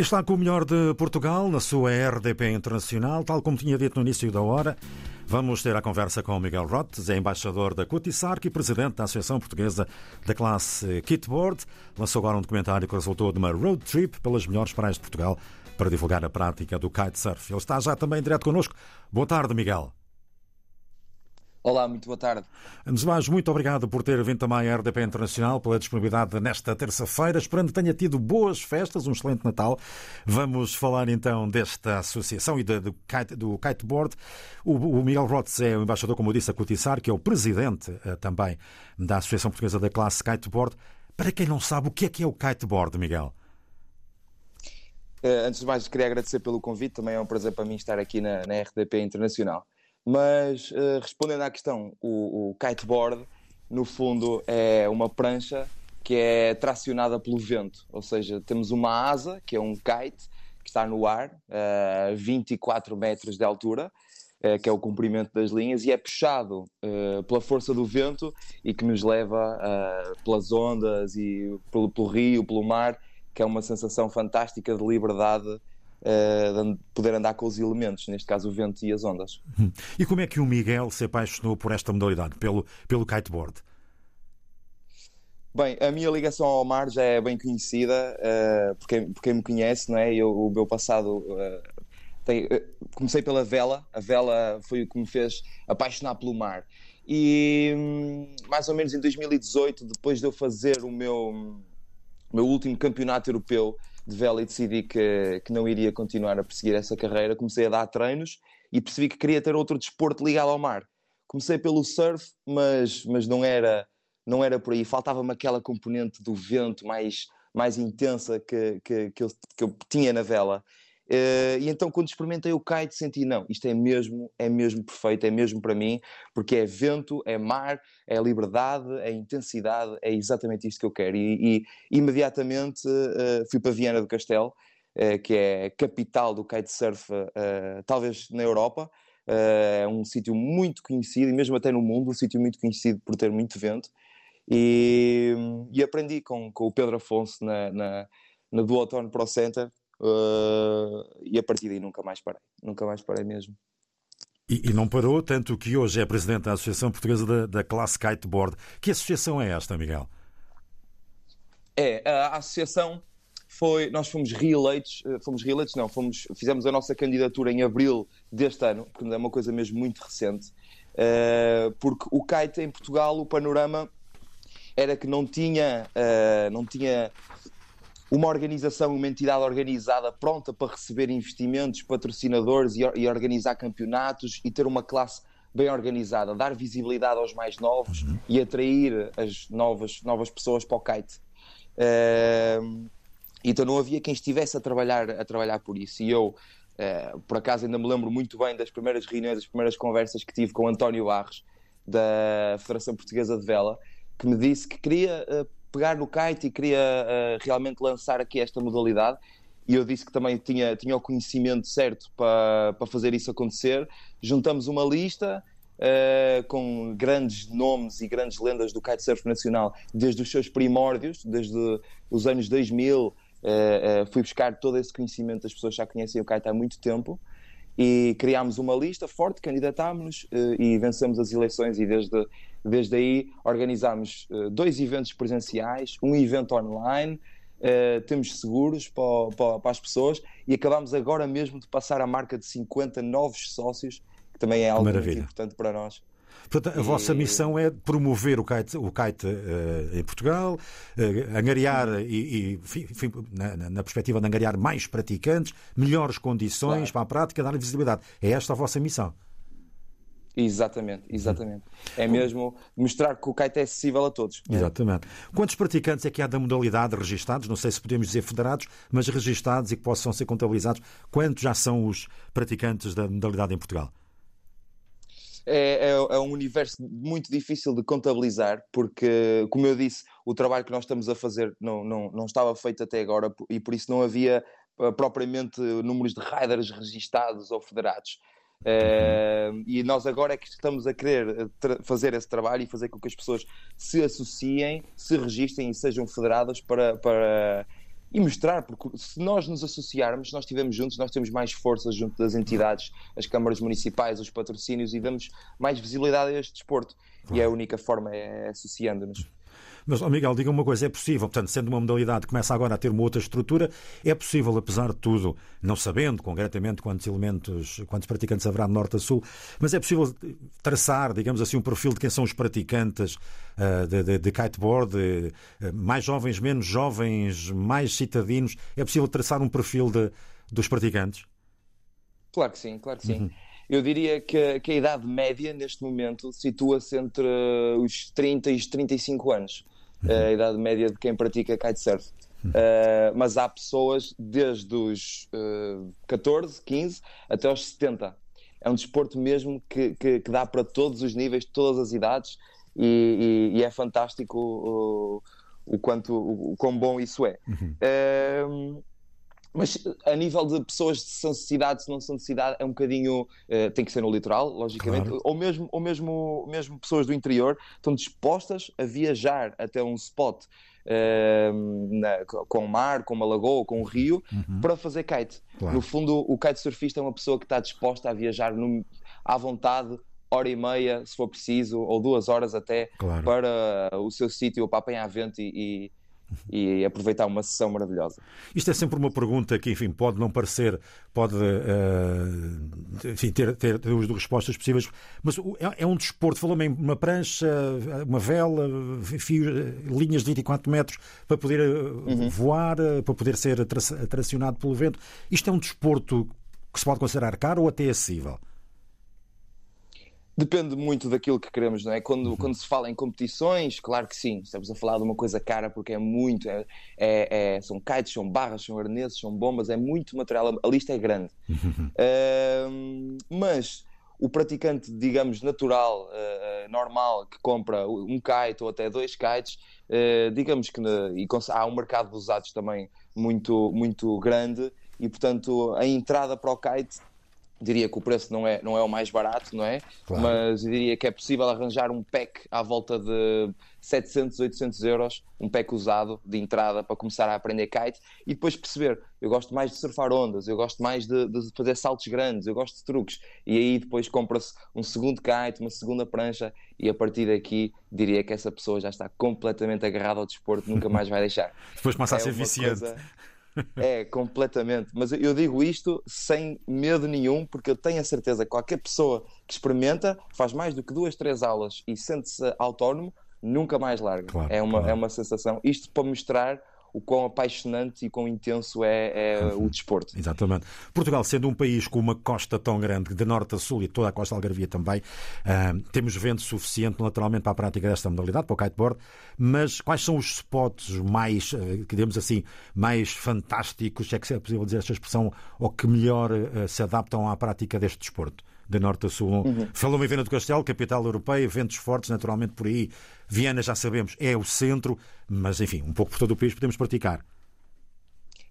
Está com o melhor de Portugal na sua RDP Internacional, tal como tinha dito no início da hora. Vamos ter a conversa com o Miguel Rotes, é embaixador da Cutisarc e presidente da Associação Portuguesa da classe Kitboard. Lançou agora um documentário que resultou de uma road trip pelas melhores praias de Portugal para divulgar a prática do kitesurf. Ele está já também direto connosco. Boa tarde, Miguel. Olá, muito boa tarde. Antes de mais, muito obrigado por ter vindo também à RDP Internacional, pela disponibilidade nesta terça-feira. Esperando que tenha tido boas festas, um excelente Natal. Vamos falar então desta associação e do, kite, do kiteboard. O, o Miguel Rotz é o embaixador, como eu disse, a Cotissar, que é o presidente eh, também da Associação Portuguesa da Classe Kiteboard. Para quem não sabe, o que é que é o kiteboard, Miguel? Uh, antes de mais, queria agradecer pelo convite. Também é um prazer para mim estar aqui na, na RDP Internacional. Mas uh, respondendo à questão, o, o kiteboard, no fundo, é uma prancha que é tracionada pelo vento, ou seja, temos uma asa, que é um kite, que está no ar, a uh, 24 metros de altura, uh, que é o comprimento das linhas, e é puxado uh, pela força do vento e que nos leva pelas ondas e pelo, pelo, rio, pelo mar, que é uma sensação fantástica de liberdade uh, poder andar com os elementos, neste caso o vento e as ondas. Hum. E como é que o Miguel se apaixonou por esta modalidade, pelo, pelo kiteboard? Bem, a minha ligação ao mar já é bem conhecida, uh, porque, porque me conhece, não é? Eu, o meu passado. Uh, tem, uh, comecei pela vela, a vela foi o que me fez apaixonar pelo mar. E um, mais ou menos em 2018, depois de eu fazer o meu, meu último campeonato europeu, de vela e decidi que, que não iria continuar a perseguir essa carreira. Comecei a dar treinos e percebi que queria ter outro desporto ligado ao mar. Comecei pelo surf, mas, mas não era não era por aí. Faltava-me aquela componente do vento mais, mais intensa que, que, que, eu, que eu tinha na vela. Uh, e então quando experimentei o kite senti, não, isto é mesmo, é mesmo perfeito, é mesmo para mim, porque é vento, é mar, é liberdade, é intensidade, é exatamente isto que eu quero. E, e imediatamente uh, fui para Viana do Castelo, uh, que é capital do kitesurf, talvez na Europa, é um sítio muito conhecido, e mesmo até no mundo, um sítio muito conhecido por ter muito vento. E, e aprendi com, com o Pedro Afonso na, na, na Duotone Pro Center, Uh, e a partir daí nunca mais parei, nunca mais parei mesmo. E, e, não parou, tanto que hoje é presidente da Associação Portuguesa da, da Classe Kiteboard. Que associação é esta, Miguel? É, a associação foi, nós fomos reeleitos, eh, fomos reeleitos não, fomos, fizemos a nossa candidatura em abril deste ano, que é uma coisa mesmo muito recente, uh, porque o kite em Portugal, o panorama era que não tinha, uh, não tinha uma organização, uma entidade organizada pronta para receber investimentos, patrocinadores e, e organizar campeonatos e ter uma classe bem organizada, dar visibilidade aos mais novos uhum. e atrair as novas, novas pessoas para o kite. Uh, então não havia quem estivesse a trabalhar, a trabalhar por isso. E eu, uh, por acaso, ainda me lembro muito bem das primeiras reuniões, das primeiras conversas que tive com António Barros, da Federação Portuguesa de Vela, que me disse que queria uh, pegar no kite e queria uh, realmente lançar aqui esta modalidade. E eu disse que também tinha, tinha o conhecimento certo para, para fazer isso acontecer. Juntamos uma lista uh, com grandes nomes e grandes lendas do kitesurf nacional, desde os seus primórdios, desde os anos 2000. Uh, uh, fui buscar todo esse conhecimento, as pessoas já conhecem o kite há muito tempo e criámos uma lista forte, candidatámos-nos e vencemos as eleições e desde Desde aí organizámos uh, dois eventos presenciais, um evento online, uh, temos seguros para, para, as pessoas e acabamos agora mesmo de passar a marca de 50 novos sócios, que também é algo Maravilha. muito importante para nós. Portanto, a e... vossa missão é promover o kite, o kite uh, em Portugal, uh, angariar e, e na, na, perspectiva de angariar mais praticantes, melhores condições claro. para a prática, dar visibilidade. É esta a vossa missão. Exatamente, exatamente. É mesmo mostrar que o kite é acessível a todos. Exatamente. Quantos praticantes é que há da modalidade registados? Não sei se podemos dizer federados, mas registados e que possam ser contabilizados. Quantos já são os praticantes da modalidade em Portugal? É, é, é, um universo muito difícil de contabilizar, porque, como eu disse, o trabalho que nós estamos a fazer não, não, não estava feito até agora e por isso não havia uh, propriamente números de riders registados ou federados. Uh, e nós agora é que estamos a querer eh, fazer esse trabalho e fazer com que as pessoas se associem, se registrem e sejam federadas para, para, e mostrar, porque se nós nos associarmos, nós estivermos juntos, nós temos mais força junto das entidades, as câmaras municipais, os patrocínios e damos mais visibilidade a este desporto. E é a única forma é associando-nos. Mas, oh Miguel, diga uma coisa: é possível, portanto, sendo uma modalidade que começa agora a ter uma outra estrutura, é possível, apesar de tudo, não sabendo concretamente quantos elementos, quantos praticantes haverá de norte a sul, mas é possível traçar, digamos assim, um perfil de quem são os praticantes uh, de, de, de, kiteboard, de, uh, mais jovens, menos jovens, mais citadinos? É possível traçar um perfil dos praticantes? Claro que sim, claro que sim. Uhum. Eu diria que, que, a idade média neste momento situa-se entre os 30 e os 35 anos. Uhum. A idade média de quem pratica kitesurf. Uhum. Uh, mas há pessoas desde os uh, 14, 15 até aos 70. É um desporto mesmo que, que, que dá para todos os níveis, todas as idades, e, e, e é fantástico o, o, quanto o, o quão bom isso é. Uhum. Uh, mas a nível de pessoas de são cidade, se não são de cidade, é um bocadinho. Uh, tem que ser no litoral, logicamente. Claro. Ou, mesmo, ou mesmo, mesmo pessoas do interior estão dispostas a viajar até um spot uh, na, com o mar, com uma lagoa, com um rio, uhum. para fazer kite. Claro. No fundo, o kitesurfista é uma pessoa que está disposta a viajar no, à vontade hora e meia, se for preciso, ou duas horas até, claro. para o seu sítio, para apanhar vento e, e, e aproveitar uma sessão maravilhosa. Isto é sempre uma pergunta que, enfim, pode não parecer, pode uh, enfim, ter, ter duas respostas possíveis, mas é, é um desporto, falou-me uma prancha, uma vela, fio, linhas de 24 metros para poder eh, uhum. voar, para poder ser tracionado pelo vento. Isto é um desporto que se pode considerar caro ou até acessível? Depende muito daquilo que queremos, não é? Quando, uhum. quando se fala em competições, claro que sim, estamos a falar de uma coisa cara porque é muito, é, é, é são kites, são barras, são arneses, são bombas, é muito material, a lista é grande. Uh, mas o praticante, digamos, natural, uh, normal, que compra um kite ou até dois kites, uh, digamos que e há um mercado de usados também muito, muito grande e, portanto, a entrada para o kite diria que o preço não é, não é o mais barato, não é? Claro. Mas diria que é possível arranjar um pack à volta de 700, 800 euros, um pack usado de entrada para começar a aprender kite e depois perceber, eu gosto mais de surfar ondas, eu gosto mais de, de fazer saltos grandes, eu gosto de truques e aí depois compra-se um segundo kite, uma segunda prancha e a partir daqui diria que essa pessoa já está completamente agarrada ao desporto, nunca mais vai deixar. depois passa é a ser viciante. Coisa é, completamente. Mas eu digo isto sem medo nenhum, porque eu tenho a certeza que qualquer pessoa que experimenta, faz mais do que duas, três aulas e sente-se autónomo, nunca mais larga. Claro, é, uma, claro. é uma sensação. Isto para mostrar o quão apaixonante e quão intenso é, é o desporto. Exatamente. Portugal, sendo um país com uma costa tão grande, de norte a sul e toda a costa algarvia também, uh, temos vento suficiente naturalmente para a prática desta modalidade, para o kiteboard, mas quais são os spots mais, uh, digamos assim, mais fantásticos, é que é possível dizer esta expressão, ou que melhor uh, se adaptam à prática deste desporto? De norte a sul. Uhum. Falou-me em Viana do Castelo, capital europeia, ventos fortes, naturalmente por aí. Viana, já sabemos, é o centro, mas enfim, um pouco por todo o país podemos praticar.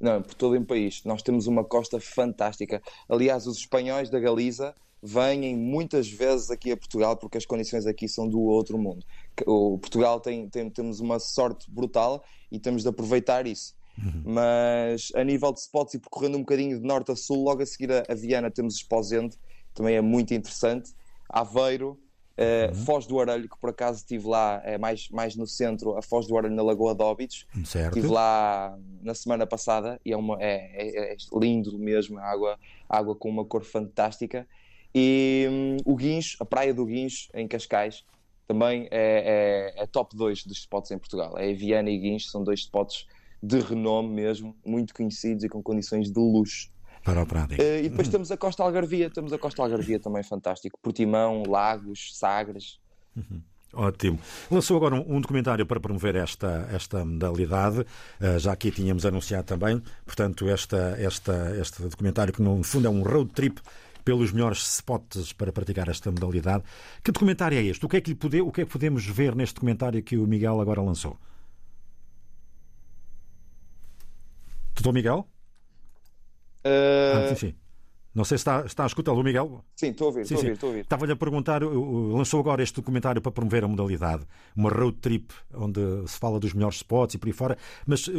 Não, por todo o país. Nós temos uma costa fantástica. Aliás, os espanhóis da Galiza vêm muitas vezes aqui a Portugal porque as condições aqui são do outro mundo. O Portugal tem, tem temos uma sorte brutal e temos de aproveitar isso. Uhum. Mas a nível de spots e percorrendo um bocadinho de norte a sul, logo a seguir a, a Viana temos Esposende, também é muito interessante. Aveiro, Uh, uhum. Foz do Arelho, que por acaso estive lá, é mais, mais no centro, a Foz do Arelho na Lagoa de Óbidos. Certo. Estive lá na semana passada e é, uma, é, é, é lindo mesmo, a água, água com uma cor fantástica. E um, o Guincho, a Praia do Guincho, em Cascais, também é, é, é top 2 dos spots em Portugal. É Viana e Guincho, são dois spots de renome mesmo, muito conhecidos e com condições de luxo para o. Uh, e depois uhum. temos a Costa Algarvia, temos a Costa Algarvia também fantástico. Portimão, Lagos, Sagres. Uhum. Ótimo. Lançou agora um, um, documentário para promover esta, esta modalidade, uh, já aqui tínhamos anunciado também, portanto, esta, esta, este documentário que no fundo é um road trip pelos melhores spots para praticar esta modalidade. Que documentário é este? O que é que, pode, o que, é que podemos ver neste documentário que o Miguel agora lançou? Doutor Miguel? Uh... Ah, sim, sim. Não sei se está, está a escutar o Miguel. Sim, estou a ouvir, sim, estou, sim. A ouvir estou a ouvir. Estava-lhe a perguntar, lançou agora este documentário para promover a modalidade, uma road trip, onde se fala dos melhores spots e por aí fora, mas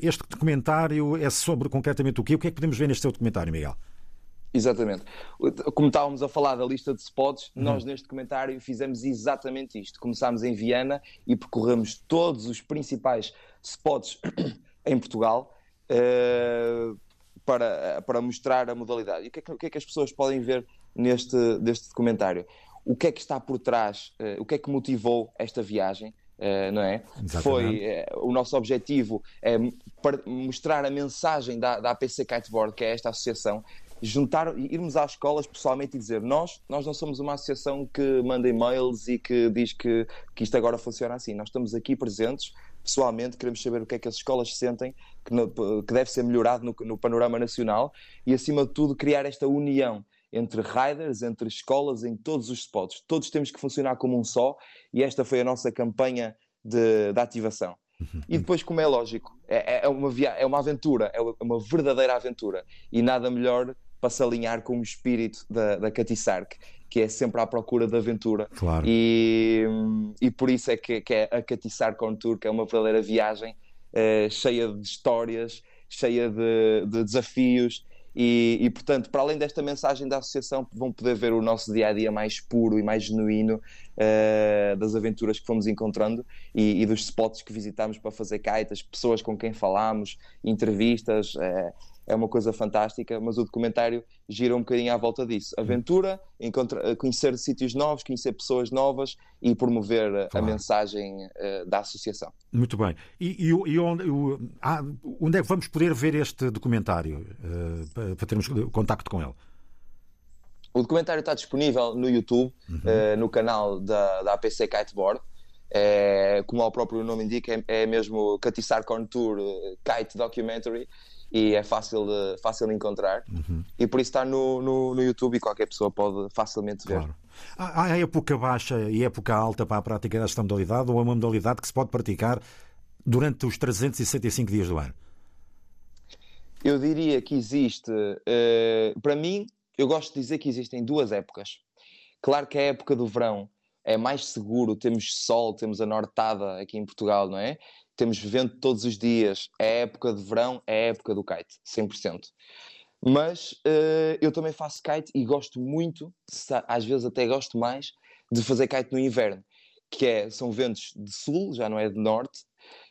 este documentário é sobre concretamente o quê? O que é que podemos ver neste seu documentário, Miguel? Exatamente. Como estávamos a falar da lista de spots, uhum. nós neste comentário fizemos exatamente isto. Começámos em Viana e percorremos todos os principais spots em Portugal uh, para, para mostrar a modalidade. E o que, é que, o que, é que, as pessoas podem ver neste, neste documentário? O que é que está por trás? Uh, o que é que motivou esta viagem? Uh, não é? Exatamente. Foi o nosso objetivo é mostrar a mensagem da, da APC Kiteboard, que é esta associação, juntar, irmos às escolas pessoalmente e dizer nós, nós não somos uma associação que manda e-mails e que diz que, que isto agora funciona assim. Nós estamos aqui presentes, pessoalmente, queremos saber o que é que as escolas sentem, que, no, que deve ser melhorado no, no panorama nacional e, acima de tudo, criar esta união entre riders, entre escolas, em todos os spots. Todos temos que funcionar como um só e esta foi a nossa campanha de, de ativação. Uhum. E depois, como é lógico, é, é, uma via... é uma aventura, é uma verdadeira aventura. E nada melhor para se alinhar com o espírito da, da Katy Sark, que é sempre à procura de aventura. Claro. E, e por isso é que, que é a Katy Sark on Tour, que é uma verdadeira viagem uh, cheia de histórias, cheia de, de desafios. E, e, portanto, para além desta mensagem da associação, vão poder ver o nosso dia a dia mais puro e mais genuíno uh, das aventuras que fomos encontrando e, e, dos spots que visitámos para fazer kites, pessoas com quem falámos, entrevistas. Uh, é uma coisa fantástica, mas o documentário gira um bocadinho à volta disso. Aventura, encontra, conhecer sítios novos, conhecer pessoas novas e promover claro. a mensagem uh, da associação. Muito bem. E, e, e onde, ah, onde, é que vamos poder ver este documentário uh, para, para termos contacto com ele? O documentário está disponível no YouTube, uhum. uh, no canal da, da APC Kiteboard. É, como o próprio nome indica, é, é mesmo Catissar Contour Kite Documentary e é fácil de, fácil de encontrar uhum. e por isso está no, no, no, YouTube e qualquer pessoa pode facilmente ver. Claro. Há, há época baixa e época alta para a prática desta modalidade ou é uma modalidade que se pode praticar durante os 365 dias do ano? Eu diria que existe, uh, para mim, eu gosto de dizer que existem duas épocas. Claro que a época do verão é mais seguro, temos sol, temos a nortada aqui em Portugal, não é? temos vento todos os dias, é época de verão, é época do kite, 100%. Mas uh, eu também faço kite e gosto muito, às vezes até gosto mais, de fazer kite no inverno, que é, são ventos de sul, já não é de norte,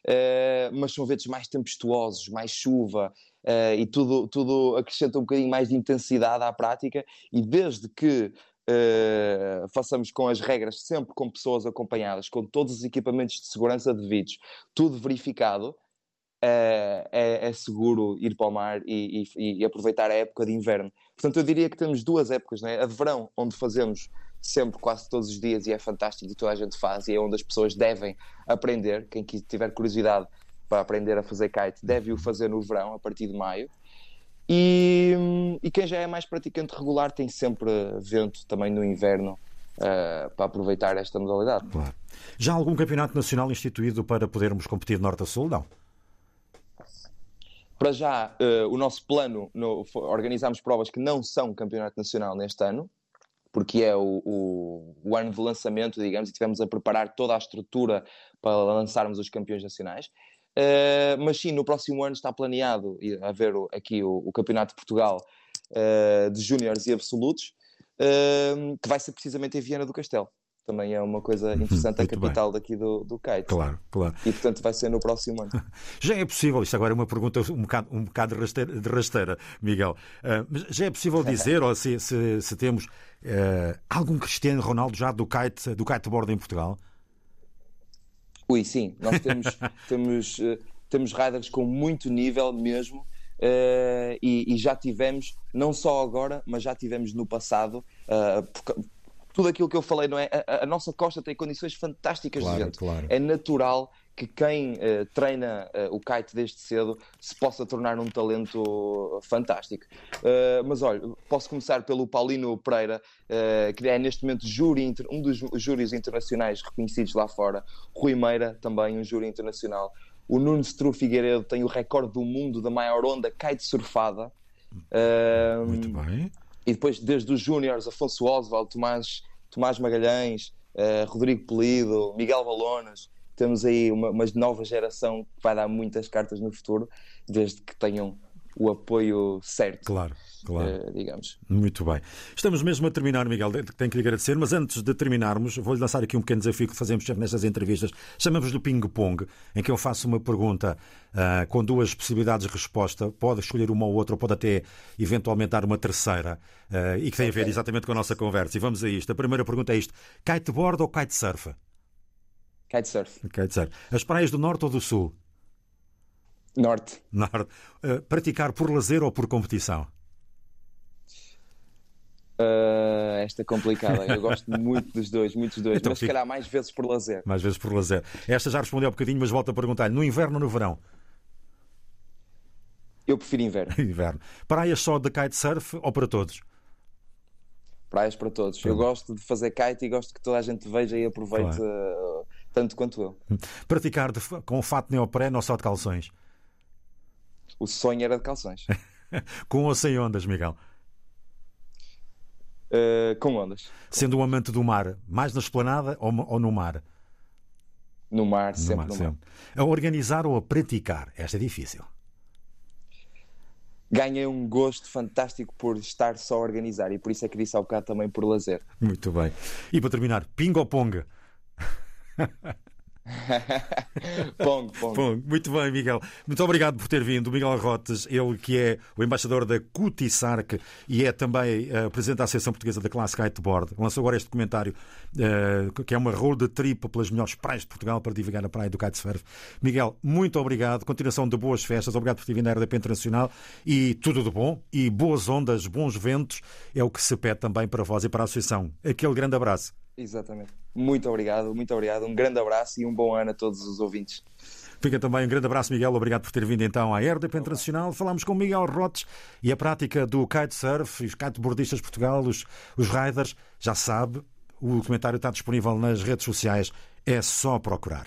uh, mas são ventos mais tempestuosos, mais chuva, uh, e tudo, tudo acrescenta um bocadinho mais de intensidade à prática, e desde que uh, façamos com as regras, sempre com pessoas acompanhadas, com todos os equipamentos de segurança devidos, tudo verificado, uh, é, é, seguro ir para o mar e, e, e, aproveitar a época de inverno. Portanto, eu diria que temos duas épocas, né? a de verão, onde fazemos sempre, quase todos os dias, e é fantástico e toda a gente faz, e é onde as pessoas devem aprender. Quem tiver curiosidade para aprender a fazer kite deve o fazer no verão, a partir de maio. E, e, quem já é mais praticante regular tem sempre vento também no inverno uh, para aproveitar esta modalidade. Claro. Já há algum campeonato nacional instituído para podermos competir norte a sul? Não. Para já, uh, o nosso plano, no, organizamos provas que não são campeonato nacional neste ano, porque é o, o, o, ano de lançamento, digamos, e tivemos a preparar toda a estrutura para lançarmos os campeões nacionais. Uh, mas sim, no próximo ano está planeado haver aqui o, o Campeonato de Portugal uh, de Júniores e Absolutos, uh, que vai ser precisamente em Viana do Castelo. Também é uma coisa uhum, interessante, a capital bem. daqui do, do kite. Claro, claro. E portanto vai ser no próximo ano. Já é possível, isto agora é uma pergunta um bocado, um bocado de, rasteira, de rasteira Miguel, mas já é possível dizer, ou se, se, se temos algum Cristiano Ronaldo já do kite, do kiteboard em Portugal? Ui, sim, nós temos, temos, uh, temos riders com muito nível mesmo uh, e, e, já tivemos, não só agora, mas já tivemos no passado, uh, porque, tudo aquilo que eu falei, não é? A, a nossa costa tem condições fantásticas claro, de vento. Claro. É natural que quem uh, treina uh, o kite desde cedo se possa tornar um talento fantástico. Uh, mas olha, posso começar pelo Paulino Pereira, que é neste momento júri, um dos júris internacionais reconhecidos lá fora. Rui Meira, também um júri internacional. O Nuno Stru Figueiredo tem o recorde do mundo da maior onda kite surfada. Muito bem. E depois, desde os Júniors, Afonso Oswald, Tomás, Tomás Magalhães, Rodrigo Polido, Miguel Balonas. Temos aí uma, uma nova geração que vai dar muitas cartas no futuro, desde que tenham o apoio certo. Claro, claro. Uh, digamos. Muito bem. Estamos mesmo a terminar, Miguel. Tenho que lhe agradecer, mas antes de terminarmos, vou-lhe lançar aqui um pequeno desafio que fazemos sempre nestas entrevistas. Chamamos-lhe ping-pong, em que eu faço uma pergunta uh, com duas possibilidades de resposta. Pode escolher uma ou outra, ou pode até eventualmente dar uma terceira, uh, e que tem a ver exatamente com a nossa conversa. E vamos a isto. A primeira pergunta é isto: kiteboard ou kitesurf? Kitesurf. Kitesurf. As praias do norte ou do sul? Norte. Norte. Uh, praticar por lazer ou por competição? Uh, esta é complicada. Eu gosto muito dos dois, muitos dois, então, mas se calhar mais vezes por lazer. Mais vezes por lazer. Esta já respondeu há um bocadinho, mas volto a perguntar-lhe: no inverno ou no verão? Eu prefiro inverno. inverno. Praias só de kitesurf ou para todos? Praias para todos. Eu gosto de fazer kite e gosto que toda a gente veja e aproveite claro. Tanto quanto eu. Praticar de, com fato neopreno ou só de calções? O sonho era de calções. com ou sem ondas, Miguel? Uh, com ondas. Sendo um amante do mar, mais na esplanada ou, ou no mar? No mar, no sempre mar, no sempre. mar. A organizar ou a praticar? Esta é difícil. Ganhei um gosto fantástico por estar só a organizar e por isso é que disse ao bocado também por lazer. Muito bem. E para terminar, ping ou pong? pong, pong. pong. Muito bem, Miguel. Muito obrigado por ter vindo. Miguel Rotes, ele que é o embaixador da Cutisarc e é também uh, presidente da Associação Portuguesa da Classe Kiteboard. Lançou agora este documentário, uh, que é uma road trip pelas melhores praias de Portugal para divulgar a praia do kitesurf. Miguel, muito obrigado. Continuação de boas festas. Obrigado por ter vindo à RDP Internacional e tudo de bom. E boas ondas, bons ventos. É o que se pede também para vós e para a Associação. Aquele grande abraço. Exatamente. Muito obrigado, muito obrigado. Um grande abraço e um bom ano a todos os ouvintes. Fica também um grande abraço, Miguel. Obrigado por ter vindo então à RDP Internacional. Falamos com Miguel Rotes e a prática do kitesurf, os kiteboardistas de Portugal, os, os riders. Já sabe, o documentário está disponível nas redes sociais. É só procurar.